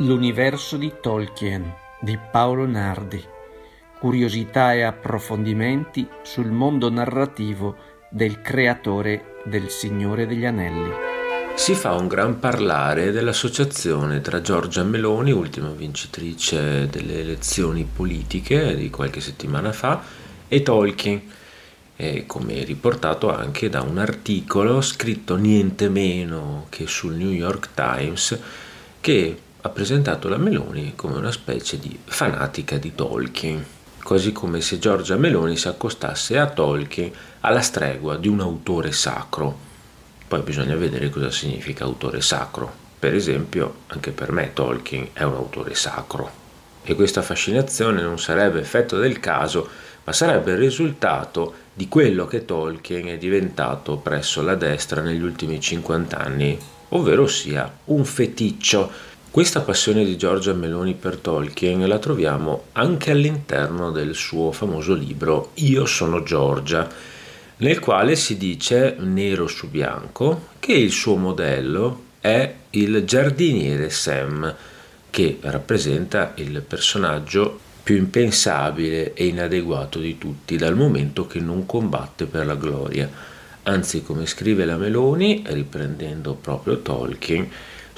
L'universo di Tolkien di Paolo Nardi. Curiosità e approfondimenti sul mondo narrativo del creatore del Signore degli Anelli. Si fa un gran parlare dell'associazione tra Giorgia Meloni, ultima vincitrice delle elezioni politiche di qualche settimana fa, e Tolkien, e come riportato anche da un articolo scritto niente meno che sul New York Times che ha presentato la Meloni come una specie di fanatica di Tolkien, quasi come se Giorgia Meloni si accostasse a Tolkien alla stregua di un autore sacro. Poi bisogna vedere cosa significa autore sacro. Per esempio, anche per me Tolkien è un autore sacro. E questa fascinazione non sarebbe effetto del caso, ma sarebbe il risultato di quello che Tolkien è diventato presso la destra negli ultimi 50 anni, ovvero sia un feticcio. Questa passione di Giorgia Meloni per Tolkien la troviamo anche all'interno del suo famoso libro Io sono Giorgia, nel quale si dice nero su bianco che il suo modello è il giardiniere Sam, che rappresenta il personaggio più impensabile e inadeguato di tutti, dal momento che non combatte per la gloria. Anzi, come scrive la Meloni, riprendendo proprio Tolkien,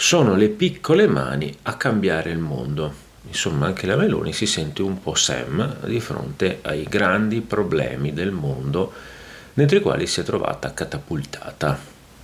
sono le piccole mani a cambiare il mondo. Insomma, anche la Meloni si sente un po' Sam di fronte ai grandi problemi del mondo dentro i quali si è trovata catapultata.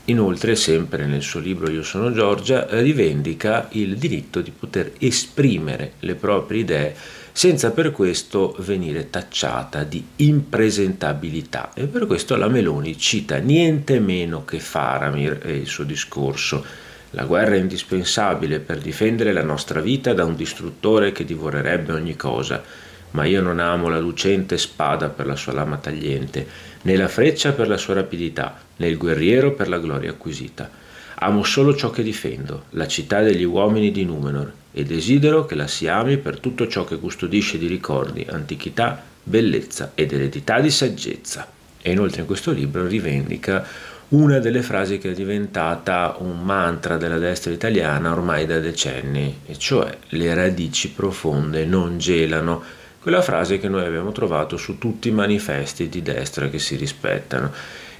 Inoltre, sempre nel suo libro Io sono Giorgia, rivendica il diritto di poter esprimere le proprie idee senza per questo venire tacciata di impresentabilità. E per questo la Meloni cita niente meno che Faramir e il suo discorso. La guerra è indispensabile per difendere la nostra vita da un distruttore che divorerebbe ogni cosa ma io non amo la lucente spada per la sua lama tagliente, né la freccia per la sua rapidità, né il guerriero per la gloria acquisita. Amo solo ciò che difendo, la città degli uomini di Numenor, e desidero che la si ami per tutto ciò che custodisce di ricordi, antichità, bellezza ed eredità di saggezza. E inoltre in questo libro rivendica una delle frasi che è diventata un mantra della destra italiana ormai da decenni, e cioè le radici profonde non gelano, quella frase che noi abbiamo trovato su tutti i manifesti di destra che si rispettano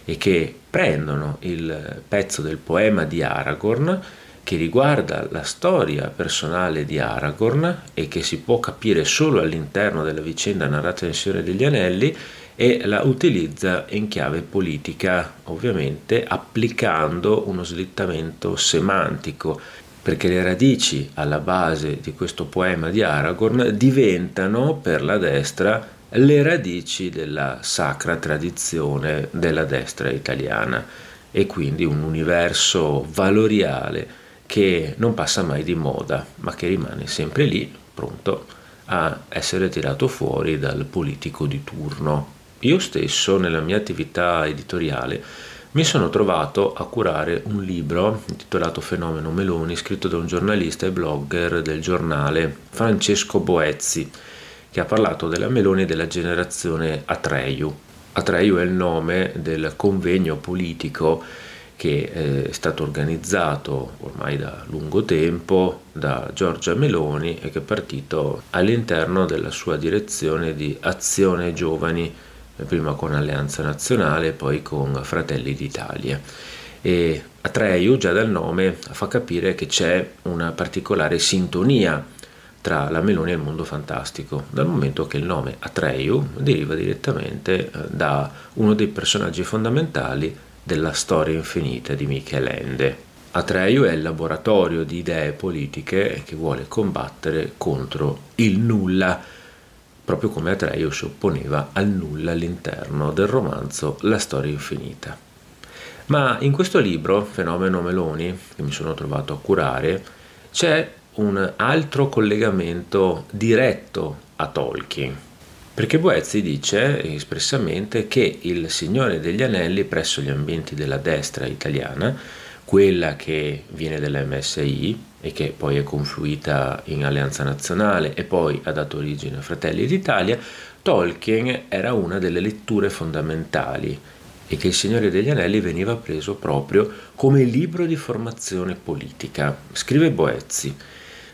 e che prendono il pezzo del poema di Aragorn che riguarda la storia personale di Aragorn e che si può capire solo all'interno della vicenda narrata nel Signore degli Anelli e la utilizza in chiave politica, ovviamente applicando uno slittamento semantico perché le radici alla base di questo poema di Aragorn diventano per la destra le radici della sacra tradizione della destra italiana e quindi un universo valoriale che non passa mai di moda, ma che rimane sempre lì, pronto a essere tirato fuori dal politico di turno. Io stesso nella mia attività editoriale mi sono trovato a curare un libro intitolato Fenomeno Meloni, scritto da un giornalista e blogger del giornale Francesco Boezzi, che ha parlato della Meloni della generazione Atreyu. Atreyu è il nome del convegno politico che eh, è stato organizzato ormai da lungo tempo da Giorgia Meloni e che è partito all'interno della sua direzione di Azione Giovani prima con Alleanza Nazionale, poi con Fratelli d'Italia. E Atreyu già dal nome fa capire che c'è una particolare sintonia tra la Meloni e il mondo fantastico, dal momento che il nome Atreyu deriva direttamente eh, da uno dei personaggi fondamentali della storia infinita di Michel Ende. Atreyu è il laboratorio di idee politiche che vuole combattere contro il nulla, proprio come Atreyu si opponeva al nulla all'interno del romanzo La storia infinita. Ma in questo libro, Fenomeno Meloni, che mi sono trovato a curare, c'è un altro collegamento diretto a Tolkien. Perché Boezzi dice espressamente che il Signore degli Anelli presso gli ambienti della destra italiana, quella che viene dalla MSI e che poi è confluita in Alleanza Nazionale e poi ha dato origine a Fratelli d'Italia, Tolkien era una delle letture fondamentali e che Il Signore degli Anelli veniva preso proprio come libro di formazione politica. Scrive Boezzi,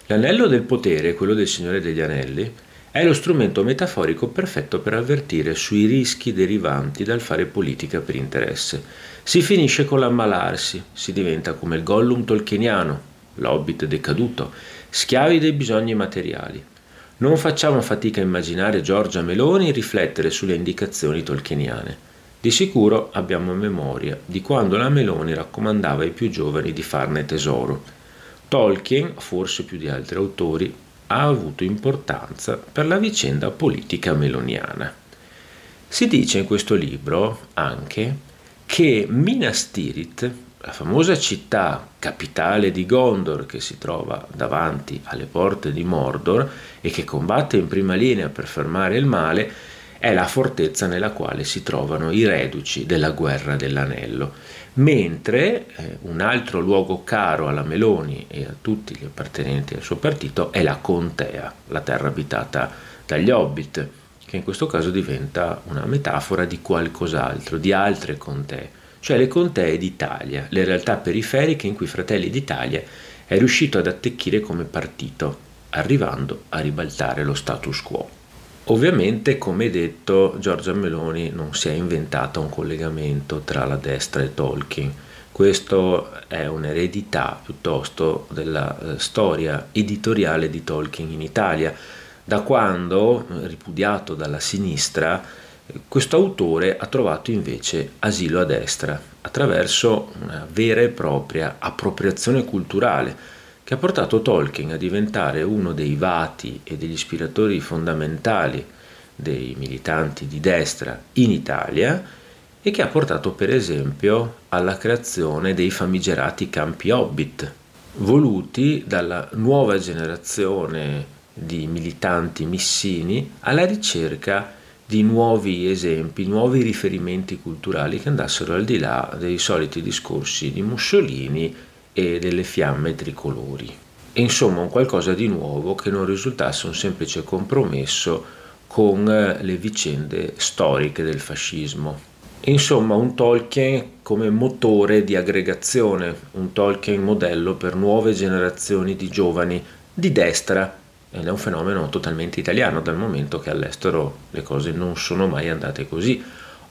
l'anello del potere, quello del Signore degli Anelli, è lo strumento metaforico perfetto per avvertire sui rischi derivanti dal fare politica per interesse. Si finisce con l'ammalarsi, si diventa come il Gollum tolkieniano, l'hobbit decaduto, schiavi dei bisogni materiali. Non facciamo fatica a immaginare Giorgia Meloni riflettere sulle indicazioni tolkieniane. Di sicuro abbiamo memoria di quando la Meloni raccomandava ai più giovani di farne tesoro. Tolkien, forse più di altri autori, ha avuto importanza per la vicenda politica meloniana. Si dice in questo libro anche che Minas Tirith, la famosa città capitale di Gondor che si trova davanti alle porte di Mordor e che combatte in prima linea per fermare il male, è la fortezza nella quale si trovano i reduci della guerra dell'anello, mentre eh, un altro luogo caro alla Meloni e a tutti gli appartenenti al suo partito è la Contea, la terra abitata dagli hobbit, che in questo caso diventa una metafora di qualcos'altro, di altre contee, cioè le contee d'Italia, le realtà periferiche in cui Fratelli d'Italia è riuscito ad attecchire come partito, arrivando a ribaltare lo status quo. Ovviamente, come detto, Giorgia Meloni non si è inventata un collegamento tra la destra e Tolkien. Questo è un'eredità piuttosto della eh, storia editoriale di Tolkien in Italia. Da quando, ripudiato dalla sinistra, questo autore ha trovato invece asilo a destra attraverso una vera e propria appropriazione culturale che ha portato Tolkien a diventare uno dei vati e degli ispiratori fondamentali dei militanti di destra in Italia e che ha portato per esempio alla creazione dei famigerati campi Hobbit, voluti dalla nuova generazione di militanti missini alla ricerca di nuovi esempi, nuovi riferimenti culturali che andassero al di là dei soliti discorsi di Mussolini e delle fiamme tricolori. Insomma, un qualcosa di nuovo che non risultasse un semplice compromesso con eh, le vicende storiche del fascismo. Insomma, un Tolkien come motore di aggregazione, un Tolkien modello per nuove generazioni di giovani di destra ed è un fenomeno totalmente italiano dal momento che all'estero le cose non sono mai andate così.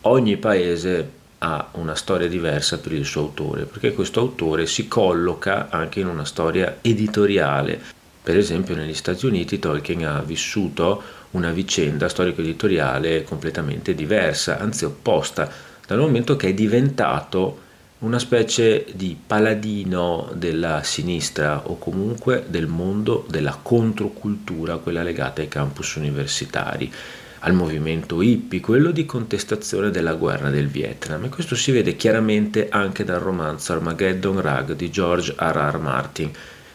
Ogni paese ha una storia diversa per il suo autore, perché questo autore si colloca anche in una storia editoriale. Per esempio negli Stati Uniti Tolkien ha vissuto una vicenda storico-editoriale completamente diversa, anzi opposta, dal momento che è diventato una specie di paladino della sinistra o comunque del mondo della controcultura, quella legata ai campus universitari al movimento hippie, quello di contestazione della guerra del Vietnam. E questo si vede chiaramente anche dal romanzo Armageddon Rag di George R. R. Martin,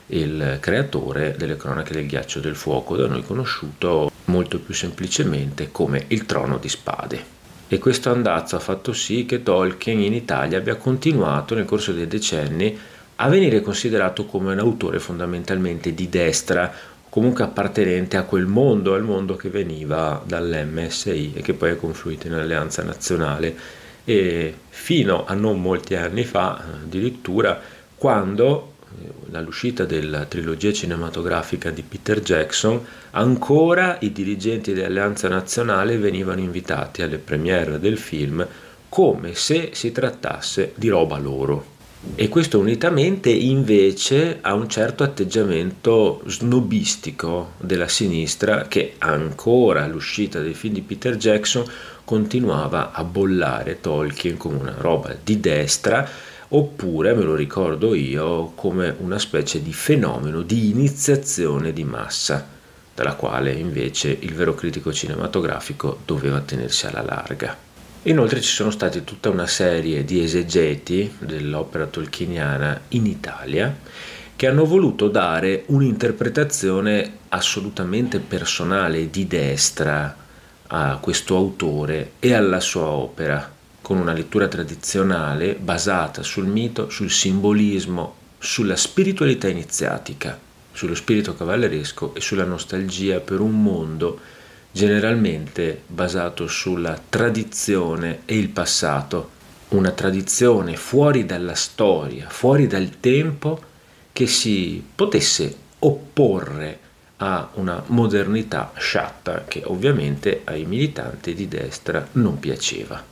il creatore delle cronache del ghiaccio del fuoco, da noi conosciuto molto più semplicemente come il trono di spade. E questo andazzo ha fatto sì che Tolkien in Italia abbia continuato nel corso dei decenni a venire considerato come un autore fondamentalmente di destra, comunque appartenente a quel mondo, al mondo che veniva dall'MSI e che poi è confluito in Alleanza Nazionale e fino a non molti anni fa addirittura quando eh, all'uscita della trilogia cinematografica di Peter Jackson ancora i dirigenti dell'Alleanza Nazionale venivano invitati alle premiere del film come se si trattasse di roba loro. E questo unitamente invece a un certo atteggiamento snobistico della sinistra che ancora all'uscita dei film di Peter Jackson continuava a bollare Tolkien come una roba di destra oppure, me lo ricordo io, come una specie di fenomeno di iniziazione di massa, dalla quale invece il vero critico cinematografico doveva tenersi alla larga. Inoltre ci sono stati tutta una serie di esegeti dell'opera tolkieniana in Italia che hanno voluto dare un'interpretazione assolutamente personale di destra a questo autore e alla sua opera con una lettura tradizionale basata sul mito, sul simbolismo, sulla spiritualità iniziatica, sullo spirito cavalleresco e sulla nostalgia per un mondo generalmente basato sulla tradizione e il passato, una tradizione fuori dalla storia, fuori dal tempo, che si potesse opporre a una modernità sciatta che ovviamente ai militanti di destra non piaceva.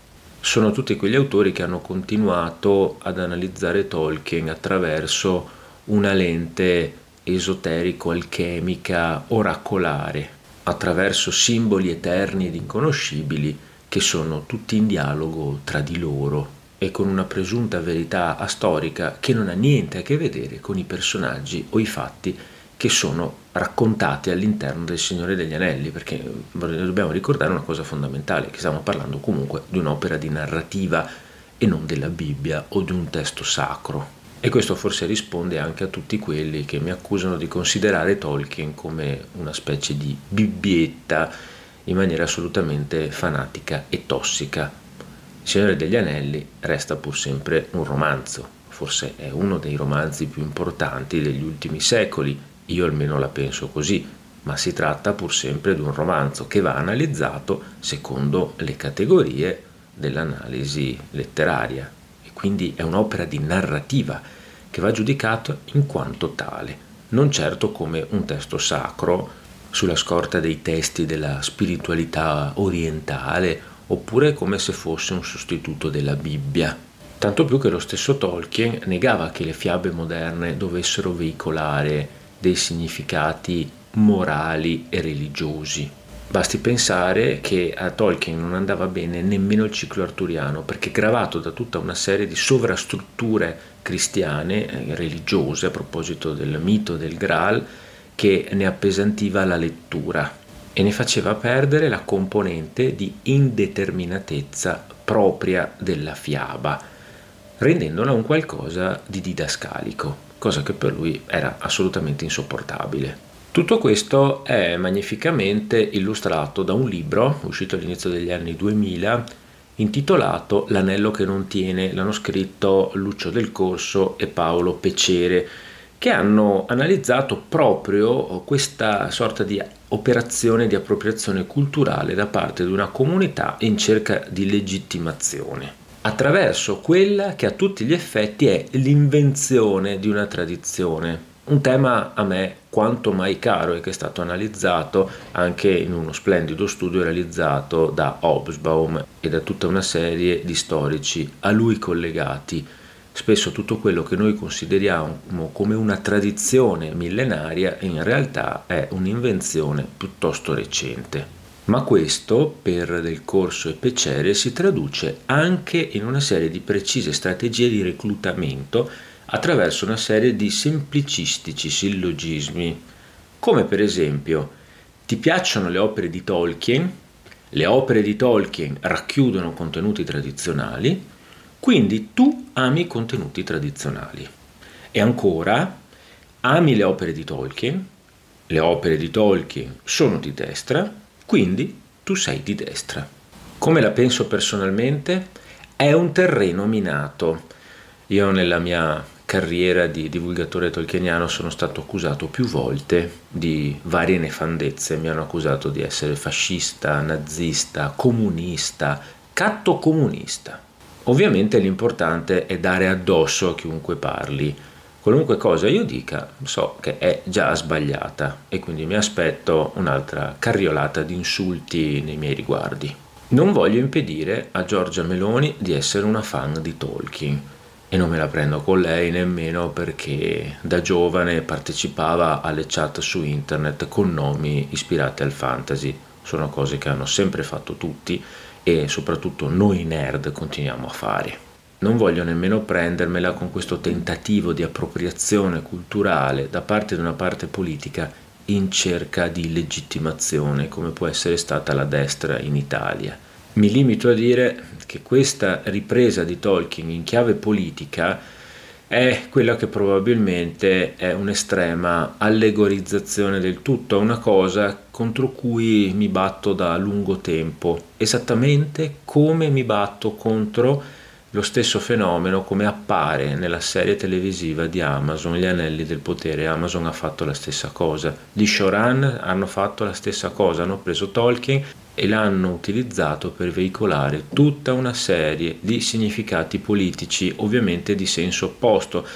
Sono tutti quegli autori che hanno continuato ad analizzare Tolkien attraverso una lente esoterico-alchemica oracolare, attraverso simboli eterni ed inconoscibili che sono tutti in dialogo tra di loro e con una presunta verità astorica che non ha niente a che vedere con i personaggi o i fatti che sono raccontati all'interno del Signore degli Anelli, perché dobbiamo ricordare una cosa fondamentale, che stiamo parlando comunque di un'opera di narrativa e non della Bibbia o di un testo sacro. E questo forse risponde anche a tutti quelli che mi accusano di considerare Tolkien come una specie di bibbietta in maniera assolutamente fanatica e tossica. Il Signore degli Anelli resta pur sempre un romanzo, forse è uno dei romanzi più importanti degli ultimi secoli, io almeno la penso così, ma si tratta pur sempre di un romanzo che va analizzato secondo le categorie dell'analisi letteraria quindi è un'opera di narrativa che va giudicato in quanto tale, non certo come un testo sacro sulla scorta dei testi della spiritualità orientale oppure come se fosse un sostituto della Bibbia. Tanto più che lo stesso Tolkien negava che le fiabe moderne dovessero veicolare dei significati morali e religiosi. Basti pensare che a Tolkien non andava bene nemmeno il ciclo arturiano, perché gravato da tutta una serie di sovrastrutture cristiane, eh, religiose, a proposito del mito del Graal, che ne appesantiva la lettura e ne faceva perdere la componente di indeterminatezza propria della fiaba, rendendola un qualcosa di didascalico cosa che per lui era assolutamente insopportabile. Tutto questo è magnificamente illustrato da un libro uscito all'inizio degli anni 2000 intitolato L'anello che non tiene, l'hanno scritto Lucio del Corso e Paolo Pecere, che hanno analizzato proprio questa sorta di operazione di appropriazione culturale da parte di una comunità in cerca di legittimazione attraverso quella che a tutti gli effetti è l'invenzione di una tradizione. Un tema a me quanto mai caro e che è stato analizzato anche in uno splendido studio realizzato da Hobsbawm e da tutta una serie di storici a lui collegati. Spesso tutto quello che noi consideriamo come una tradizione millenaria in realtà è un'invenzione piuttosto recente. Ma questo, per Del Corso e Pecere, si traduce anche in una serie di precise strategie di reclutamento attraverso una serie di semplicistici sillogismi, come per esempio ti piacciono le opere di Tolkien? Le opere di Tolkien racchiudono contenuti tradizionali, quindi tu ami i contenuti tradizionali. E ancora, ami le opere di Tolkien? Le opere di Tolkien sono di destra, quindi tu sei di destra. Come la penso personalmente? È un terreno minato. Io nella mia carriera di divulgatore tolkieniano sono stato accusato più volte di varie nefandezze. Mi hanno accusato di essere fascista, nazista, comunista, catto comunista. Ovviamente l'importante è dare addosso a chiunque parli qualunque cosa io dica so che è già sbagliata e quindi mi aspetto un'altra carriolata di insulti nei miei riguardi. Non voglio impedire a Giorgia Meloni di essere una fan di Tolkien e non me la prendo con lei nemmeno perché da giovane partecipava alle chat su internet con nomi ispirati al fantasy. Sono cose che hanno sempre fatto tutti e soprattutto noi nerd continuiamo a fare. Non voglio nemmeno prendermela con questo tentativo di appropriazione culturale da parte di una parte politica in cerca di legittimazione come può essere stata la destra in Italia. Mi limito a dire che questa ripresa di Tolkien in chiave politica è quella che probabilmente è un'estrema allegorizzazione del tutto, una cosa contro cui mi batto da lungo tempo, esattamente come mi batto contro lo stesso fenomeno come appare nella serie televisiva di Amazon, Gli Anelli del Potere. Amazon ha fatto la stessa cosa. Gli showrun hanno fatto la stessa cosa, hanno preso Tolkien e l'hanno utilizzato per veicolare tutta una serie di significati politici, ovviamente di senso opposto,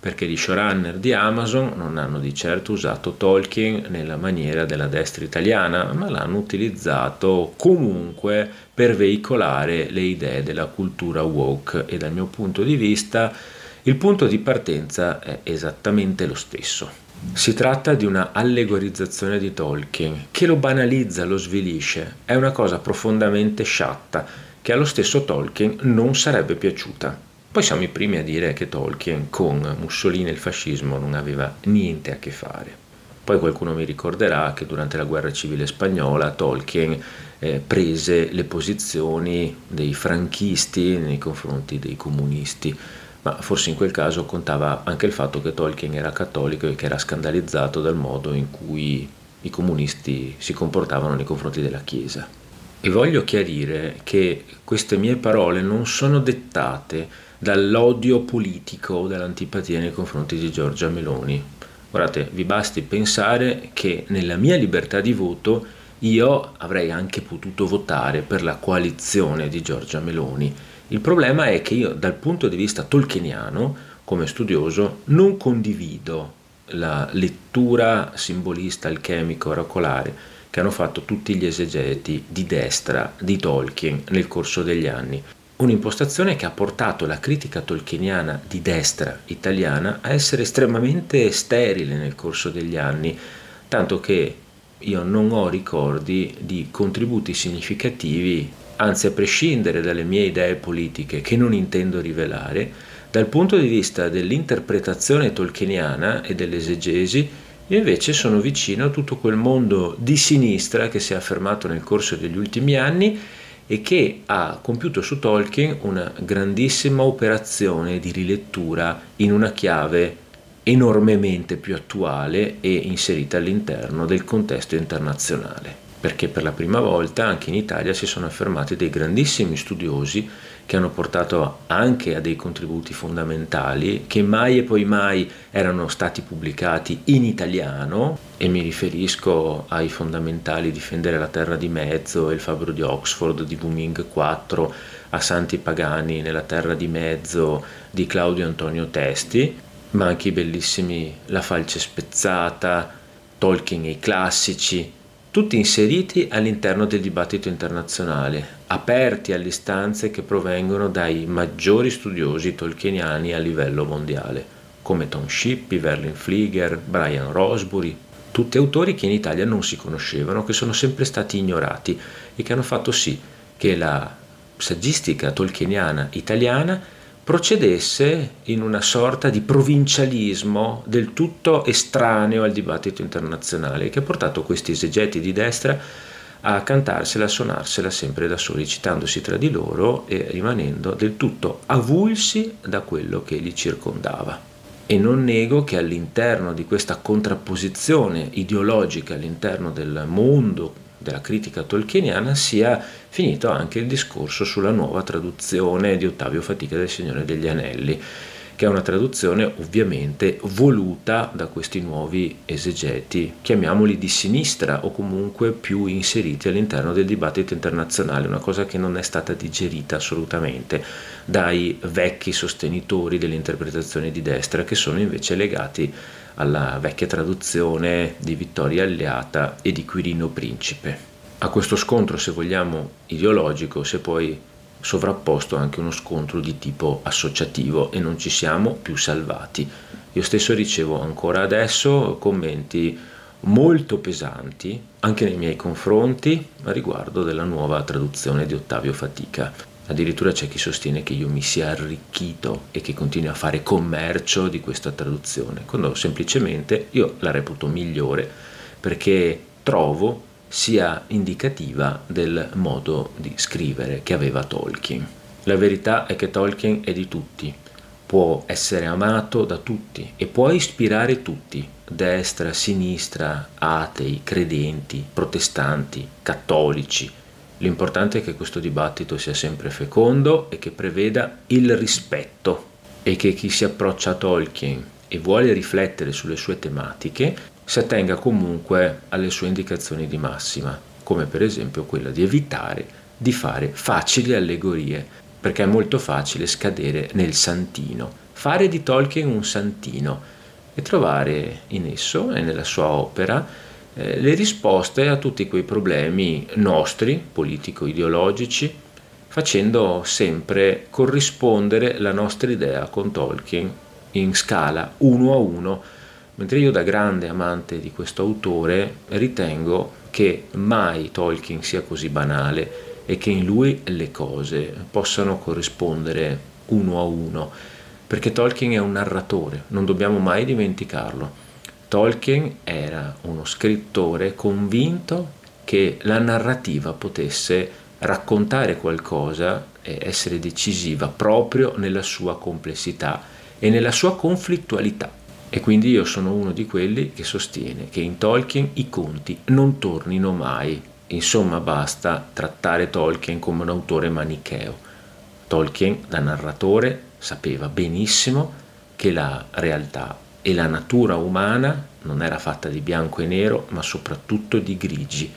perché gli showrunner di Amazon non hanno di certo usato Tolkien nella maniera della destra italiana, ma l'hanno utilizzato comunque per veicolare le idee della cultura woke e dal mio punto di vista il punto di partenza è esattamente lo stesso. Si tratta di una allegorizzazione di Tolkien che lo banalizza, lo svilisce, è una cosa profondamente sciatta che allo stesso Tolkien non sarebbe piaciuta. Poi siamo i primi a dire che Tolkien con Mussolini e il fascismo non aveva niente a che fare. Poi qualcuno mi ricorderà che durante la guerra civile spagnola Tolkien eh, prese le posizioni dei franchisti nei confronti dei comunisti, ma forse in quel caso contava anche il fatto che Tolkien era cattolico e che era scandalizzato dal modo in cui i comunisti si comportavano nei confronti della Chiesa. E voglio chiarire che queste mie parole non sono dettate dall'odio politico o dall'antipatia nei confronti di Giorgia Meloni. Guardate, vi basti pensare che nella mia libertà di voto io avrei anche potuto votare per la coalizione di Giorgia Meloni. Il problema è che io dal punto di vista tolkieniano, come studioso, non condivido la lettura simbolista, alchemico, oracolare che hanno fatto tutti gli esegeti di destra di Tolkien nel corso degli anni. Un'impostazione che ha portato la critica tolkieniana di destra italiana a essere estremamente sterile nel corso degli anni, tanto che io non ho ricordi di contributi significativi, anzi a prescindere dalle mie idee politiche che non intendo rivelare, dal punto di vista dell'interpretazione tolkieniana e dell'esegesi, io invece sono vicino a tutto quel mondo di sinistra che si è affermato nel corso degli ultimi anni e che ha compiuto su Tolkien una grandissima operazione di rilettura in una chiave enormemente più attuale e inserita all'interno del contesto internazionale, perché per la prima volta anche in Italia si sono affermati dei grandissimi studiosi che hanno portato anche a dei contributi fondamentali che mai e poi mai erano stati pubblicati in italiano e mi riferisco ai fondamentali Difendere la terra di mezzo il fabbro di Oxford di Wuming 4 a Santi Pagani nella terra di mezzo di Claudio Antonio Testi ma anche i bellissimi La falce spezzata, Tolkien e i classici, tutti inseriti all'interno del dibattito internazionale, aperti alle istanze che provengono dai maggiori studiosi tolkieniani a livello mondiale, come Tom Shippey, Verlin Flieger, Brian Rosbury, tutti autori che in Italia non si conoscevano, che sono sempre stati ignorati e che hanno fatto sì che la saggistica tolkieniana italiana procedesse in una sorta di provincialismo del tutto estraneo al dibattito internazionale che ha portato questi esegeti di destra a cantarsela, a suonarsela sempre da soli, citandosi tra di loro e rimanendo del tutto avulsi da quello che li circondava. E non nego che all'interno di questa contrapposizione ideologica all'interno del mondo della critica tolkieniana sia finito anche il discorso sulla nuova traduzione di Ottavio Fatica del Signore degli Anelli, che è una traduzione ovviamente voluta da questi nuovi esegeti, chiamiamoli di sinistra o comunque più inseriti all'interno del dibattito internazionale, una cosa che non è stata digerita assolutamente dai vecchi sostenitori dell'interpretazione di destra, che sono invece legati alla vecchia traduzione di Vittoria Alleata e di Quirino Principe. A questo scontro, se vogliamo, ideologico, se poi sovrapposto anche uno scontro di tipo associativo e non ci siamo più salvati. Io stesso ricevo ancora adesso commenti molto pesanti anche nei miei confronti a riguardo della nuova traduzione di Ottavio Fatica. Addirittura c'è chi sostiene che io mi sia arricchito e che continui a fare commercio di questa traduzione, quando semplicemente io la reputo migliore perché trovo sia indicativa del modo di scrivere che aveva Tolkien. La verità è che Tolkien è di tutti, può essere amato da tutti e può ispirare tutti, destra, sinistra, atei, credenti, protestanti, cattolici. L'importante è che questo dibattito sia sempre fecondo e che preveda il rispetto e che chi si approccia a Tolkien e vuole riflettere sulle sue tematiche si attenga comunque alle sue indicazioni di massima, come per esempio quella di evitare di fare facili allegorie, perché è molto facile scadere nel santino, fare di Tolkien un santino e trovare in esso e nella sua opera eh, le risposte a tutti quei problemi nostri, politico-ideologici, facendo sempre corrispondere la nostra idea con Tolkien in scala uno a uno Mentre io da grande amante di questo autore ritengo che mai Tolkien sia così banale e che in lui le cose possano corrispondere uno a uno, perché Tolkien è un narratore, non dobbiamo mai dimenticarlo. Tolkien era uno scrittore convinto che la narrativa potesse raccontare qualcosa e essere decisiva proprio nella sua complessità e nella sua conflittualità. E quindi io sono uno di quelli che sostiene che in Tolkien i conti non tornino mai. Insomma, basta trattare Tolkien come un autore manicheo. Tolkien, da narratore, sapeva benissimo che la realtà e la natura umana non era fatta di bianco e nero, ma soprattutto di grigi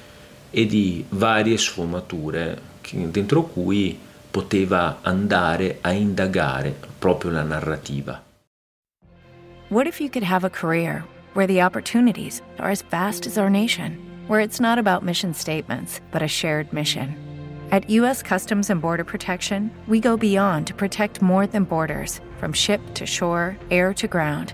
e di varie sfumature dentro cui poteva andare a indagare proprio la narrativa. What if you could have a career where the opportunities are as vast as our nation, where it's not about mission statements, but a shared mission? At U.S. Customs and Border Protection, we go beyond to protect more than borders from ship to shore, air to ground,